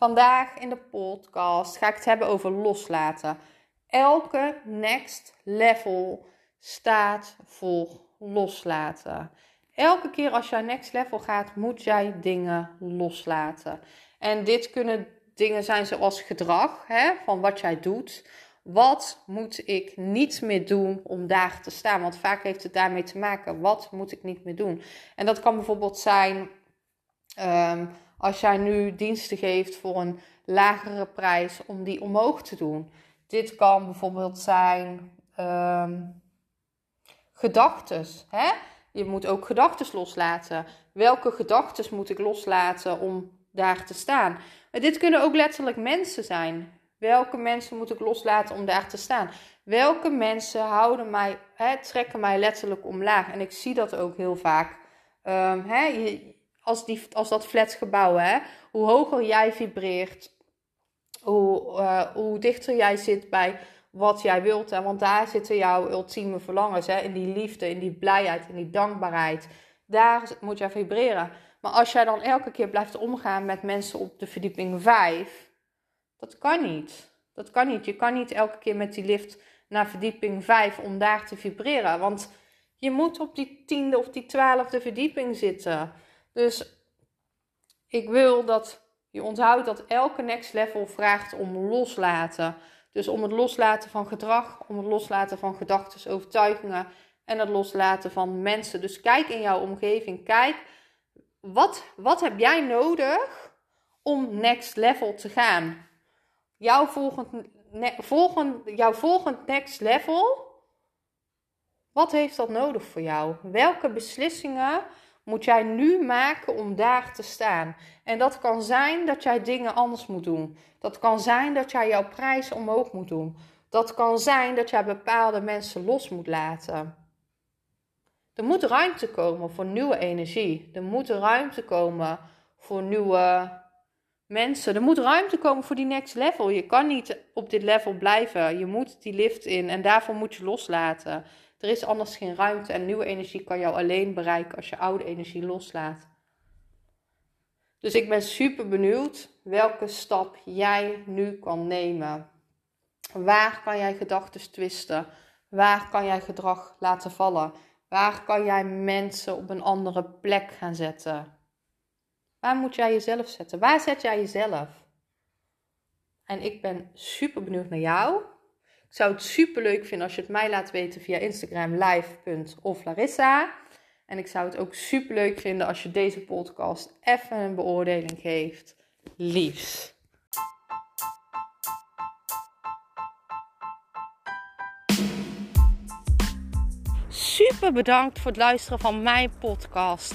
Vandaag in de podcast ga ik het hebben over loslaten. Elke next level staat voor loslaten. Elke keer als jij next level gaat, moet jij dingen loslaten. En dit kunnen dingen zijn zoals gedrag, hè, van wat jij doet. Wat moet ik niet meer doen om daar te staan? Want vaak heeft het daarmee te maken. Wat moet ik niet meer doen? En dat kan bijvoorbeeld zijn um, als jij nu diensten geeft voor een lagere prijs om die omhoog te doen. Dit kan bijvoorbeeld zijn um, gedachtes. Hè? Je moet ook gedachtes loslaten. Welke gedachtes moet ik loslaten om daar te staan? Maar dit kunnen ook letterlijk mensen zijn. Welke mensen moet ik loslaten om daar te staan? Welke mensen houden mij, hè, trekken mij letterlijk omlaag? En ik zie dat ook heel vaak. Um, hè, je, als, die, als dat flatgebouw, hè, hoe hoger jij vibreert, hoe, uh, hoe dichter jij zit bij wat jij wilt. Hè? Want daar zitten jouw ultieme verlangens, hè? in die liefde, in die blijheid, in die dankbaarheid. Daar moet jij vibreren. Maar als jij dan elke keer blijft omgaan met mensen op de verdieping 5, dat kan niet. Dat kan niet. Je kan niet elke keer met die lift naar verdieping 5 om daar te vibreren. Want je moet op die tiende of die twaalfde verdieping zitten. Dus ik wil dat je onthoudt dat elke next level vraagt om loslaten. Dus om het loslaten van gedrag, om het loslaten van gedachten, overtuigingen en het loslaten van mensen. Dus kijk in jouw omgeving, kijk wat, wat heb jij nodig om next level te gaan? Jouw volgend, volgend, jouw volgend next level, wat heeft dat nodig voor jou? Welke beslissingen moet jij nu maken om daar te staan. En dat kan zijn dat jij dingen anders moet doen. Dat kan zijn dat jij jouw prijs omhoog moet doen. Dat kan zijn dat jij bepaalde mensen los moet laten. Er moet ruimte komen voor nieuwe energie. Er moet ruimte komen voor nieuwe mensen. Er moet ruimte komen voor die next level. Je kan niet op dit level blijven. Je moet die lift in en daarvoor moet je loslaten. Er is anders geen ruimte en nieuwe energie kan jou alleen bereiken als je oude energie loslaat. Dus ik ben super benieuwd welke stap jij nu kan nemen. Waar kan jij gedachten twisten? Waar kan jij gedrag laten vallen? Waar kan jij mensen op een andere plek gaan zetten? Waar moet jij jezelf zetten? Waar zet jij jezelf? En ik ben super benieuwd naar jou. Ik zou het super leuk vinden als je het mij laat weten via Instagram live.oflarissa. En ik zou het ook super leuk vinden als je deze podcast even een beoordeling geeft. Liefs. Super bedankt voor het luisteren van mijn podcast.